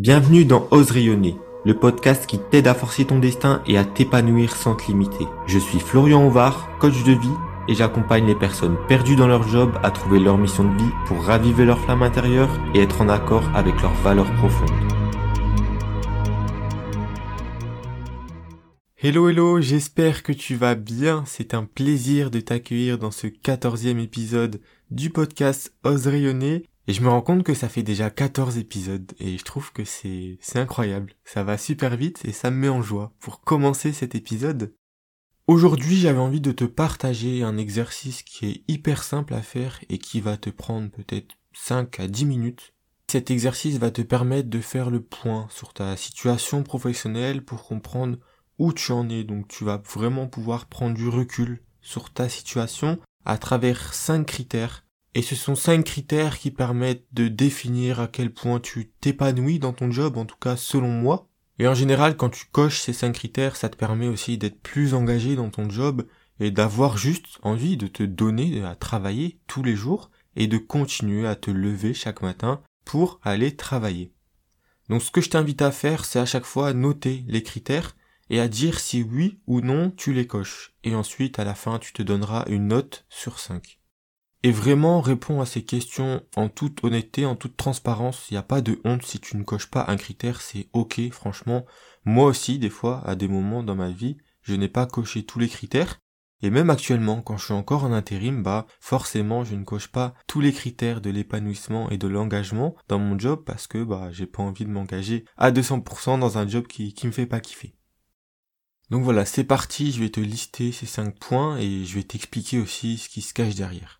Bienvenue dans Ose rayonner, le podcast qui t'aide à forcer ton destin et à t'épanouir sans te limiter. Je suis Florian Ovar, coach de vie, et j'accompagne les personnes perdues dans leur job à trouver leur mission de vie pour raviver leur flamme intérieure et être en accord avec leurs valeurs profondes. Hello hello, j'espère que tu vas bien. C'est un plaisir de t'accueillir dans ce quatorzième épisode du podcast Ose rayonner. Et je me rends compte que ça fait déjà 14 épisodes et je trouve que c'est incroyable. Ça va super vite et ça me met en joie pour commencer cet épisode. Aujourd'hui, j'avais envie de te partager un exercice qui est hyper simple à faire et qui va te prendre peut-être 5 à 10 minutes. Cet exercice va te permettre de faire le point sur ta situation professionnelle pour comprendre où tu en es. Donc tu vas vraiment pouvoir prendre du recul sur ta situation à travers 5 critères et ce sont cinq critères qui permettent de définir à quel point tu t'épanouis dans ton job, en tout cas selon moi. Et en général, quand tu coches ces cinq critères, ça te permet aussi d'être plus engagé dans ton job et d'avoir juste envie de te donner à travailler tous les jours et de continuer à te lever chaque matin pour aller travailler. Donc ce que je t'invite à faire, c'est à chaque fois noter les critères et à dire si oui ou non tu les coches. Et ensuite, à la fin, tu te donneras une note sur 5 et vraiment réponds à ces questions en toute honnêteté, en toute transparence. Il n'y a pas de honte si tu ne coches pas un critère, c'est ok, franchement. Moi aussi, des fois, à des moments dans ma vie, je n'ai pas coché tous les critères. Et même actuellement, quand je suis encore en intérim, bah, forcément, je ne coche pas tous les critères de l'épanouissement et de l'engagement dans mon job parce que, bah, j'ai pas envie de m'engager à 200% dans un job qui, qui me fait pas kiffer. Donc voilà, c'est parti, je vais te lister ces 5 points et je vais t'expliquer aussi ce qui se cache derrière.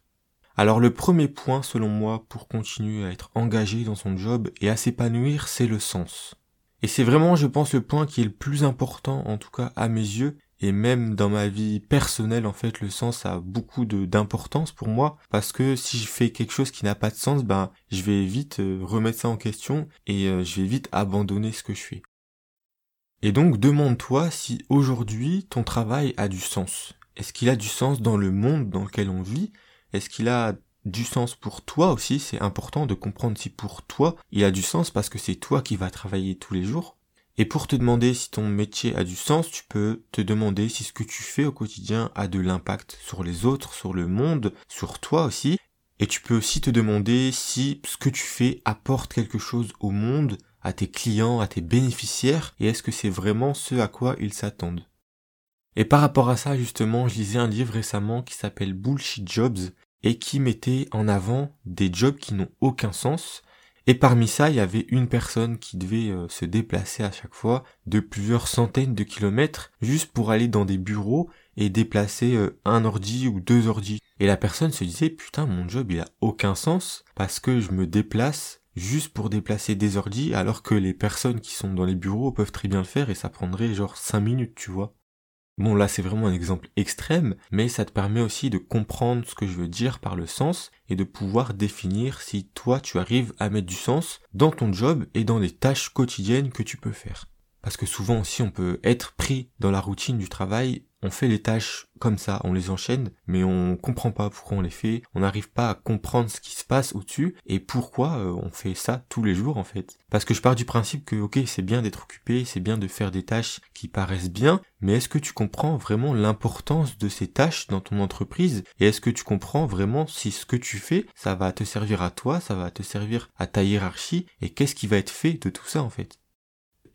Alors le premier point selon moi pour continuer à être engagé dans son job et à s'épanouir, c'est le sens. Et c'est vraiment je pense le point qui est le plus important en tout cas à mes yeux et même dans ma vie personnelle en fait le sens a beaucoup d'importance pour moi parce que si je fais quelque chose qui n'a pas de sens ben je vais vite euh, remettre ça en question et euh, je vais vite abandonner ce que je fais. Et donc demande-toi si aujourd'hui ton travail a du sens. Est-ce qu'il a du sens dans le monde dans lequel on vit? Est-ce qu'il a du sens pour toi aussi? C'est important de comprendre si pour toi il a du sens parce que c'est toi qui vas travailler tous les jours. Et pour te demander si ton métier a du sens, tu peux te demander si ce que tu fais au quotidien a de l'impact sur les autres, sur le monde, sur toi aussi. Et tu peux aussi te demander si ce que tu fais apporte quelque chose au monde, à tes clients, à tes bénéficiaires, et est-ce que c'est vraiment ce à quoi ils s'attendent? Et par rapport à ça, justement, je lisais un livre récemment qui s'appelle Bullshit Jobs et qui mettait en avant des jobs qui n'ont aucun sens. Et parmi ça, il y avait une personne qui devait euh, se déplacer à chaque fois de plusieurs centaines de kilomètres juste pour aller dans des bureaux et déplacer euh, un ordi ou deux ordis. Et la personne se disait putain mon job il a aucun sens parce que je me déplace juste pour déplacer des ordis alors que les personnes qui sont dans les bureaux peuvent très bien le faire et ça prendrait genre cinq minutes tu vois. Bon là c'est vraiment un exemple extrême, mais ça te permet aussi de comprendre ce que je veux dire par le sens et de pouvoir définir si toi tu arrives à mettre du sens dans ton job et dans les tâches quotidiennes que tu peux faire. Parce que souvent aussi on peut être pris dans la routine du travail on fait les tâches comme ça, on les enchaîne, mais on comprend pas pourquoi on les fait, on n'arrive pas à comprendre ce qui se passe au-dessus et pourquoi euh, on fait ça tous les jours en fait. Parce que je pars du principe que ok c'est bien d'être occupé, c'est bien de faire des tâches qui paraissent bien, mais est-ce que tu comprends vraiment l'importance de ces tâches dans ton entreprise et est-ce que tu comprends vraiment si ce que tu fais ça va te servir à toi, ça va te servir à ta hiérarchie et qu'est-ce qui va être fait de tout ça en fait?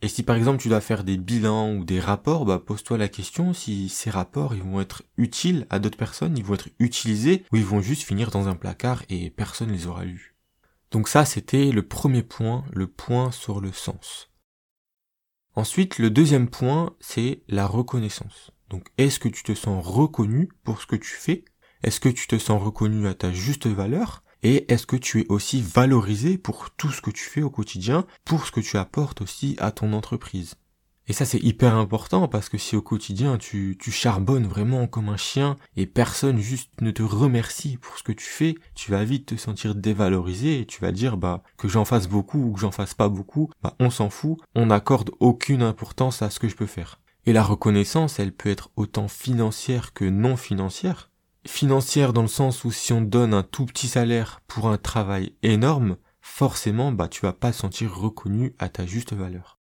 Et si par exemple tu dois faire des bilans ou des rapports, bah pose-toi la question si ces rapports ils vont être utiles à d'autres personnes, ils vont être utilisés ou ils vont juste finir dans un placard et personne les aura lus. Donc ça c'était le premier point, le point sur le sens. Ensuite le deuxième point c'est la reconnaissance. Donc est-ce que tu te sens reconnu pour ce que tu fais? Est-ce que tu te sens reconnu à ta juste valeur? Et est-ce que tu es aussi valorisé pour tout ce que tu fais au quotidien, pour ce que tu apportes aussi à ton entreprise? Et ça c'est hyper important parce que si au quotidien tu, charbonnes vraiment comme un chien et personne juste ne te remercie pour ce que tu fais, tu vas vite te sentir dévalorisé et tu vas dire bah que j'en fasse beaucoup ou que j'en fasse pas beaucoup, bah on s'en fout, on n'accorde aucune importance à ce que je peux faire. Et la reconnaissance elle peut être autant financière que non financière financière dans le sens où si on donne un tout petit salaire pour un travail énorme, forcément, bah, tu vas pas te sentir reconnu à ta juste valeur.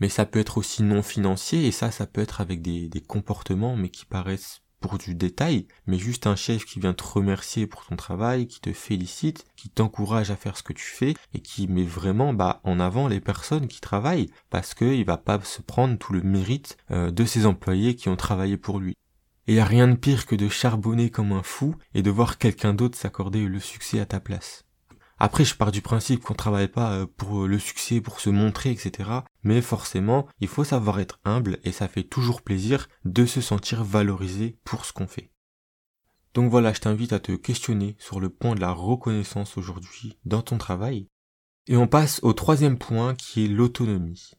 Mais ça peut être aussi non financier, et ça, ça peut être avec des, des comportements, mais qui paraissent pour du détail, mais juste un chef qui vient te remercier pour ton travail, qui te félicite, qui t'encourage à faire ce que tu fais et qui met vraiment bah, en avant les personnes qui travaillent parce qu'il va pas se prendre tout le mérite euh, de ses employés qui ont travaillé pour lui. Et y a rien de pire que de charbonner comme un fou et de voir quelqu'un d'autre s'accorder le succès à ta place. Après, je pars du principe qu'on travaille pas euh, pour le succès, pour se montrer, etc. Mais forcément, il faut savoir être humble et ça fait toujours plaisir de se sentir valorisé pour ce qu'on fait. Donc voilà, je t'invite à te questionner sur le point de la reconnaissance aujourd'hui dans ton travail. Et on passe au troisième point qui est l'autonomie.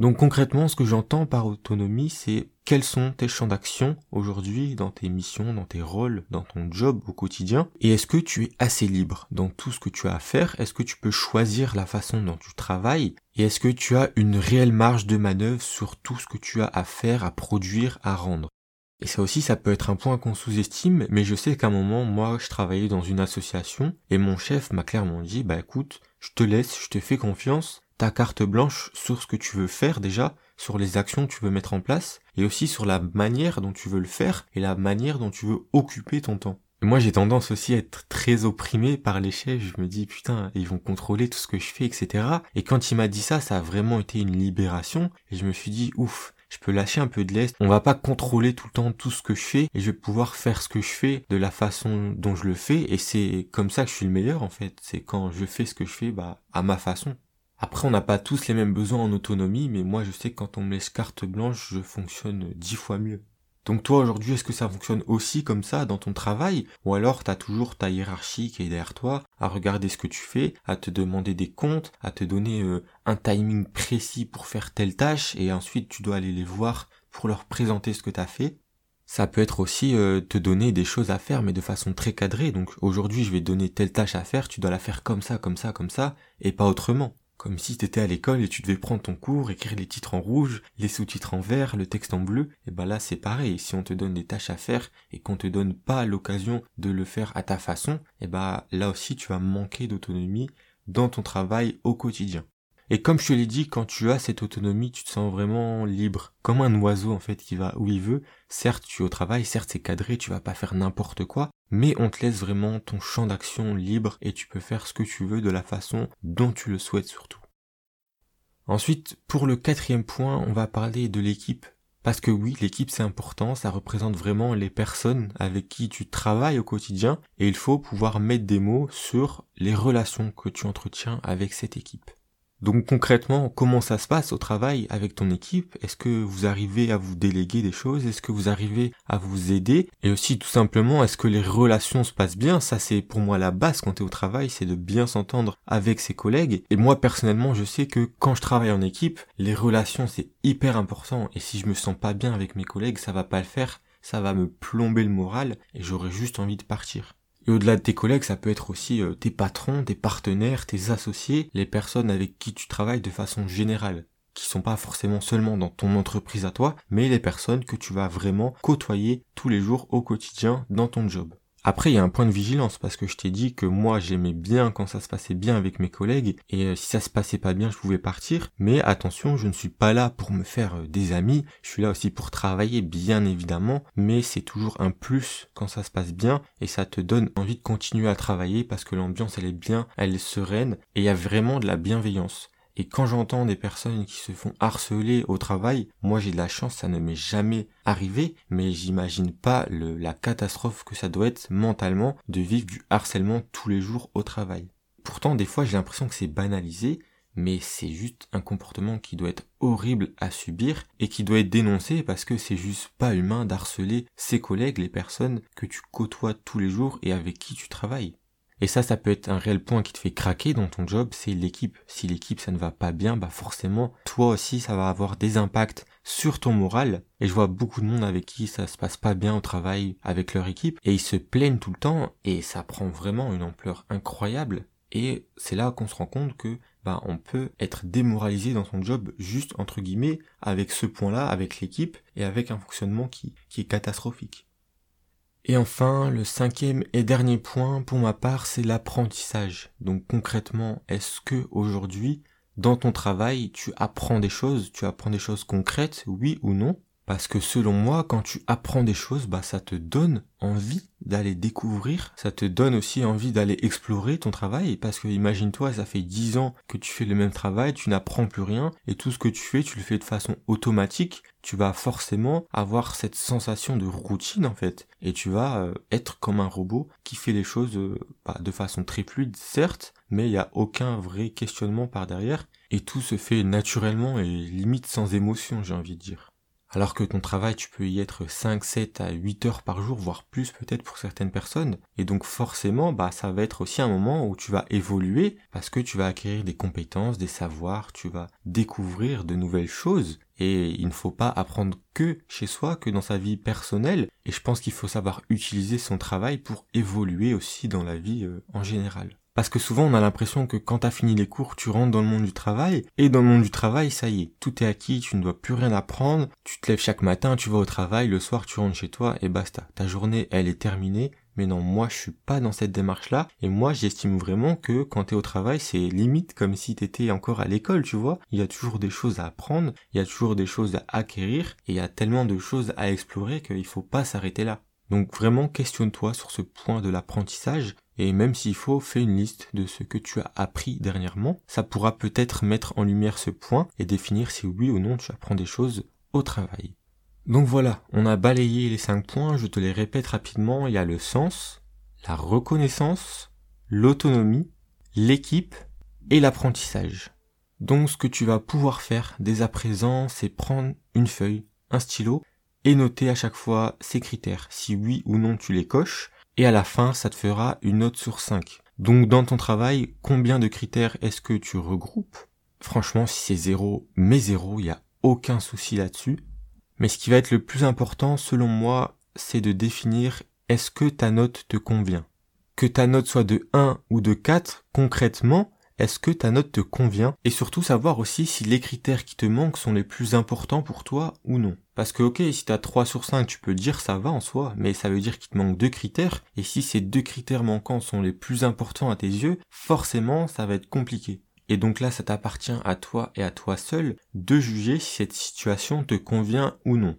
Donc concrètement, ce que j'entends par autonomie, c'est quels sont tes champs d'action aujourd'hui dans tes missions, dans tes rôles, dans ton job au quotidien, et est-ce que tu es assez libre dans tout ce que tu as à faire, est-ce que tu peux choisir la façon dont tu travailles, et est-ce que tu as une réelle marge de manœuvre sur tout ce que tu as à faire, à produire, à rendre? Et ça aussi, ça peut être un point qu'on sous-estime, mais je sais qu'à un moment, moi, je travaillais dans une association, et mon chef m'a clairement dit, bah écoute, je te laisse, je te fais confiance, ta carte blanche sur ce que tu veux faire déjà, sur les actions que tu veux mettre en place, et aussi sur la manière dont tu veux le faire et la manière dont tu veux occuper ton temps. moi j'ai tendance aussi à être très opprimé par les chefs, je me dis putain, ils vont contrôler tout ce que je fais, etc. Et quand il m'a dit ça, ça a vraiment été une libération, et je me suis dit ouf, je peux lâcher un peu de l'est, on va pas contrôler tout le temps tout ce que je fais, et je vais pouvoir faire ce que je fais de la façon dont je le fais, et c'est comme ça que je suis le meilleur en fait, c'est quand je fais ce que je fais bah à ma façon. Après, on n'a pas tous les mêmes besoins en autonomie, mais moi je sais que quand on me laisse carte blanche, je fonctionne dix fois mieux. Donc toi aujourd'hui, est-ce que ça fonctionne aussi comme ça dans ton travail? Ou alors t'as toujours ta hiérarchie qui est derrière toi, à regarder ce que tu fais, à te demander des comptes, à te donner euh, un timing précis pour faire telle tâche, et ensuite tu dois aller les voir pour leur présenter ce que t'as fait? Ça peut être aussi euh, te donner des choses à faire mais de façon très cadrée. Donc aujourd'hui je vais donner telle tâche à faire, tu dois la faire comme ça, comme ça, comme ça, et pas autrement. Comme si t'étais à l'école et tu devais prendre ton cours, écrire les titres en rouge, les sous-titres en vert, le texte en bleu, et ben là c'est pareil, si on te donne des tâches à faire et qu'on te donne pas l'occasion de le faire à ta façon, et ben là aussi tu vas manquer d'autonomie dans ton travail au quotidien. Et comme je te l'ai dit, quand tu as cette autonomie, tu te sens vraiment libre, comme un oiseau en fait qui va où il veut. Certes, tu es au travail, certes c'est cadré, tu vas pas faire n'importe quoi, mais on te laisse vraiment ton champ d'action libre et tu peux faire ce que tu veux de la façon dont tu le souhaites surtout. Ensuite, pour le quatrième point, on va parler de l'équipe. Parce que oui, l'équipe c'est important, ça représente vraiment les personnes avec qui tu travailles au quotidien et il faut pouvoir mettre des mots sur les relations que tu entretiens avec cette équipe. Donc concrètement, comment ça se passe au travail avec ton équipe? Est-ce que vous arrivez à vous déléguer des choses? Est-ce que vous arrivez à vous aider? Et aussi tout simplement, est-ce que les relations se passent bien? Ça c'est pour moi la base quand tu es au travail, c'est de bien s'entendre avec ses collègues. Et moi personnellement, je sais que quand je travaille en équipe, les relations c'est hyper important. Et si je me sens pas bien avec mes collègues, ça va pas le faire. Ça va me plomber le moral et j'aurai juste envie de partir. Et au-delà de tes collègues, ça peut être aussi euh, tes patrons, tes partenaires, tes associés, les personnes avec qui tu travailles de façon générale qui sont pas forcément seulement dans ton entreprise à toi, mais les personnes que tu vas vraiment côtoyer tous les jours au quotidien dans ton job. Après, il y a un point de vigilance parce que je t'ai dit que moi j'aimais bien quand ça se passait bien avec mes collègues et euh, si ça se passait pas bien, je pouvais partir. Mais attention, je ne suis pas là pour me faire euh, des amis. Je suis là aussi pour travailler, bien évidemment. Mais c'est toujours un plus quand ça se passe bien et ça te donne envie de continuer à travailler parce que l'ambiance elle est bien, elle est sereine et il y a vraiment de la bienveillance. Et quand j'entends des personnes qui se font harceler au travail, moi j'ai de la chance, ça ne m'est jamais arrivé, mais j'imagine pas la catastrophe que ça doit être mentalement de vivre du harcèlement tous les jours au travail. Pourtant, des fois, j'ai l'impression que c'est banalisé, mais c'est juste un comportement qui doit être horrible à subir et qui doit être dénoncé parce que c'est juste pas humain d'harceler ses collègues, les personnes que tu côtoies tous les jours et avec qui tu travailles. Et ça, ça peut être un réel point qui te fait craquer dans ton job, c'est l'équipe. Si l'équipe, ça ne va pas bien, bah forcément, toi aussi, ça va avoir des impacts sur ton moral. Et je vois beaucoup de monde avec qui ça se passe pas bien au travail avec leur équipe, et ils se plaignent tout le temps, et ça prend vraiment une ampleur incroyable. Et c'est là qu'on se rend compte que bah, on peut être démoralisé dans son job juste entre guillemets avec ce point-là, avec l'équipe et avec un fonctionnement qui, qui est catastrophique. Et enfin, le cinquième et dernier point pour ma part, c'est l'apprentissage. Donc concrètement, est-ce que aujourd'hui, dans ton travail, tu apprends des choses, tu apprends des choses concrètes, oui ou non? Parce que selon moi, quand tu apprends des choses, bah ça te donne envie d'aller découvrir, ça te donne aussi envie d'aller explorer ton travail, parce que imagine-toi, ça fait dix ans que tu fais le même travail, tu n'apprends plus rien, et tout ce que tu fais, tu le fais de façon automatique, tu vas forcément avoir cette sensation de routine en fait, et tu vas euh, être comme un robot qui fait les choses euh, bah, de façon très fluide, certes, mais il n'y a aucun vrai questionnement par derrière, et tout se fait naturellement et limite sans émotion, j'ai envie de dire. Alors que ton travail, tu peux y être 5, 7 à 8 heures par jour, voire plus peut-être pour certaines personnes. Et donc forcément, bah, ça va être aussi un moment où tu vas évoluer parce que tu vas acquérir des compétences, des savoirs, tu vas découvrir de nouvelles choses. Et il ne faut pas apprendre que chez soi, que dans sa vie personnelle. Et je pense qu'il faut savoir utiliser son travail pour évoluer aussi dans la vie euh, en général. Parce que souvent on a l'impression que quand t'as fini les cours, tu rentres dans le monde du travail, et dans le monde du travail, ça y est, tout est acquis, tu ne dois plus rien apprendre, tu te lèves chaque matin, tu vas au travail, le soir tu rentres chez toi, et basta. Ta journée, elle est terminée, mais non, moi je suis pas dans cette démarche-là, et moi j'estime vraiment que quand t'es au travail, c'est limite comme si t'étais encore à l'école, tu vois. Il y a toujours des choses à apprendre, il y a toujours des choses à acquérir, et il y a tellement de choses à explorer qu'il faut pas s'arrêter là. Donc vraiment questionne-toi sur ce point de l'apprentissage et même s'il faut, fais une liste de ce que tu as appris dernièrement. Ça pourra peut-être mettre en lumière ce point et définir si oui ou non tu apprends des choses au travail. Donc voilà, on a balayé les cinq points, je te les répète rapidement. Il y a le sens, la reconnaissance, l'autonomie, l'équipe et l'apprentissage. Donc ce que tu vas pouvoir faire dès à présent, c'est prendre une feuille, un stylo et noter à chaque fois ces critères, si oui ou non tu les coches, et à la fin, ça te fera une note sur 5. Donc dans ton travail, combien de critères est-ce que tu regroupes? Franchement, si c'est 0, mais 0, il n'y a aucun souci là-dessus. Mais ce qui va être le plus important, selon moi, c'est de définir est-ce que ta note te convient? Que ta note soit de 1 ou de 4, concrètement, est-ce que ta note te convient? Et surtout savoir aussi si les critères qui te manquent sont les plus importants pour toi ou non. Parce que ok, si t'as 3 sur 5, tu peux dire ça va en soi, mais ça veut dire qu'il te manque deux critères, et si ces deux critères manquants sont les plus importants à tes yeux, forcément ça va être compliqué. Et donc là, ça t'appartient à toi et à toi seul de juger si cette situation te convient ou non.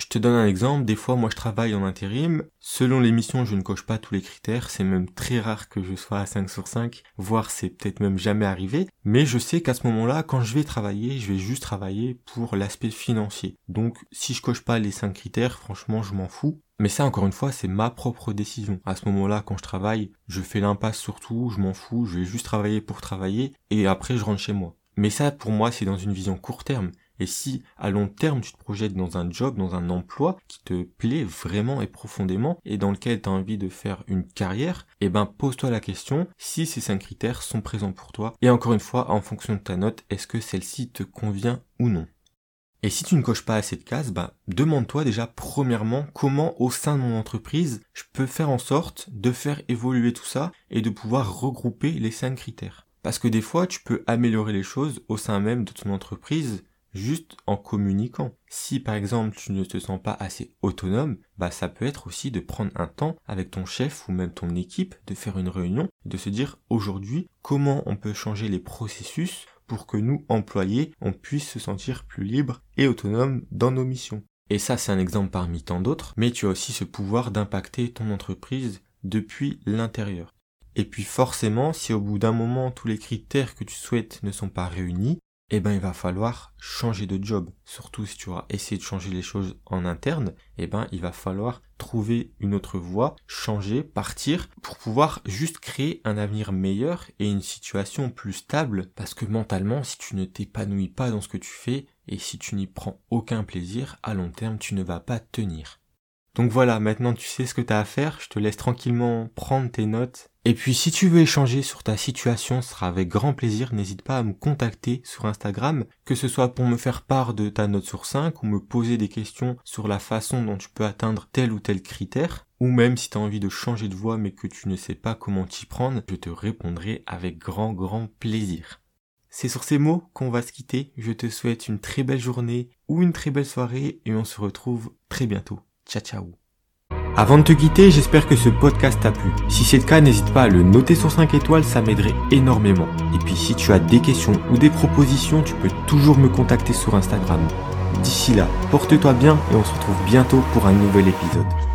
Je te donne un exemple, des fois moi je travaille en intérim, selon les missions je ne coche pas tous les critères, c'est même très rare que je sois à 5 sur 5, voire c'est peut-être même jamais arrivé, mais je sais qu'à ce moment-là, quand je vais travailler, je vais juste travailler pour l'aspect financier. Donc si je coche pas les 5 critères, franchement je m'en fous. Mais ça encore une fois c'est ma propre décision. À ce moment-là quand je travaille, je fais l'impasse sur tout, je m'en fous, je vais juste travailler pour travailler et après je rentre chez moi. Mais ça pour moi c'est dans une vision court terme. Et si à long terme tu te projettes dans un job, dans un emploi qui te plaît vraiment et profondément et dans lequel tu as envie de faire une carrière, eh ben pose-toi la question si ces cinq critères sont présents pour toi. Et encore une fois, en fonction de ta note, est-ce que celle-ci te convient ou non? Et si tu ne coches pas assez de cases, bah, demande-toi déjà premièrement comment au sein de mon entreprise je peux faire en sorte de faire évoluer tout ça et de pouvoir regrouper les cinq critères. Parce que des fois, tu peux améliorer les choses au sein même de ton entreprise juste en communiquant. Si par exemple tu ne te sens pas assez autonome, bah ça peut être aussi de prendre un temps avec ton chef ou même ton équipe, de faire une réunion, de se dire aujourd'hui comment on peut changer les processus pour que nous, employés, on puisse se sentir plus libre et autonome dans nos missions. Et ça c'est un exemple parmi tant d'autres, mais tu as aussi ce pouvoir d'impacter ton entreprise depuis l'intérieur. Et puis forcément, si au bout d'un moment tous les critères que tu souhaites ne sont pas réunis, eh ben il va falloir changer de job. Surtout si tu vas essayer de changer les choses en interne, eh ben il va falloir trouver une autre voie, changer, partir pour pouvoir juste créer un avenir meilleur et une situation plus stable parce que mentalement si tu ne t'épanouis pas dans ce que tu fais et si tu n'y prends aucun plaisir, à long terme tu ne vas pas tenir. Donc voilà, maintenant tu sais ce que tu as à faire, je te laisse tranquillement prendre tes notes. Et puis si tu veux échanger sur ta situation, ce sera avec grand plaisir, n'hésite pas à me contacter sur Instagram, que ce soit pour me faire part de ta note sur 5 ou me poser des questions sur la façon dont tu peux atteindre tel ou tel critère, ou même si tu as envie de changer de voie mais que tu ne sais pas comment t'y prendre, je te répondrai avec grand grand plaisir. C'est sur ces mots qu'on va se quitter, je te souhaite une très belle journée ou une très belle soirée et on se retrouve très bientôt. Ciao ciao Avant de te quitter, j'espère que ce podcast t'a plu. Si c'est le cas, n'hésite pas à le noter sur 5 étoiles, ça m'aiderait énormément. Et puis si tu as des questions ou des propositions, tu peux toujours me contacter sur Instagram. D'ici là, porte-toi bien et on se retrouve bientôt pour un nouvel épisode.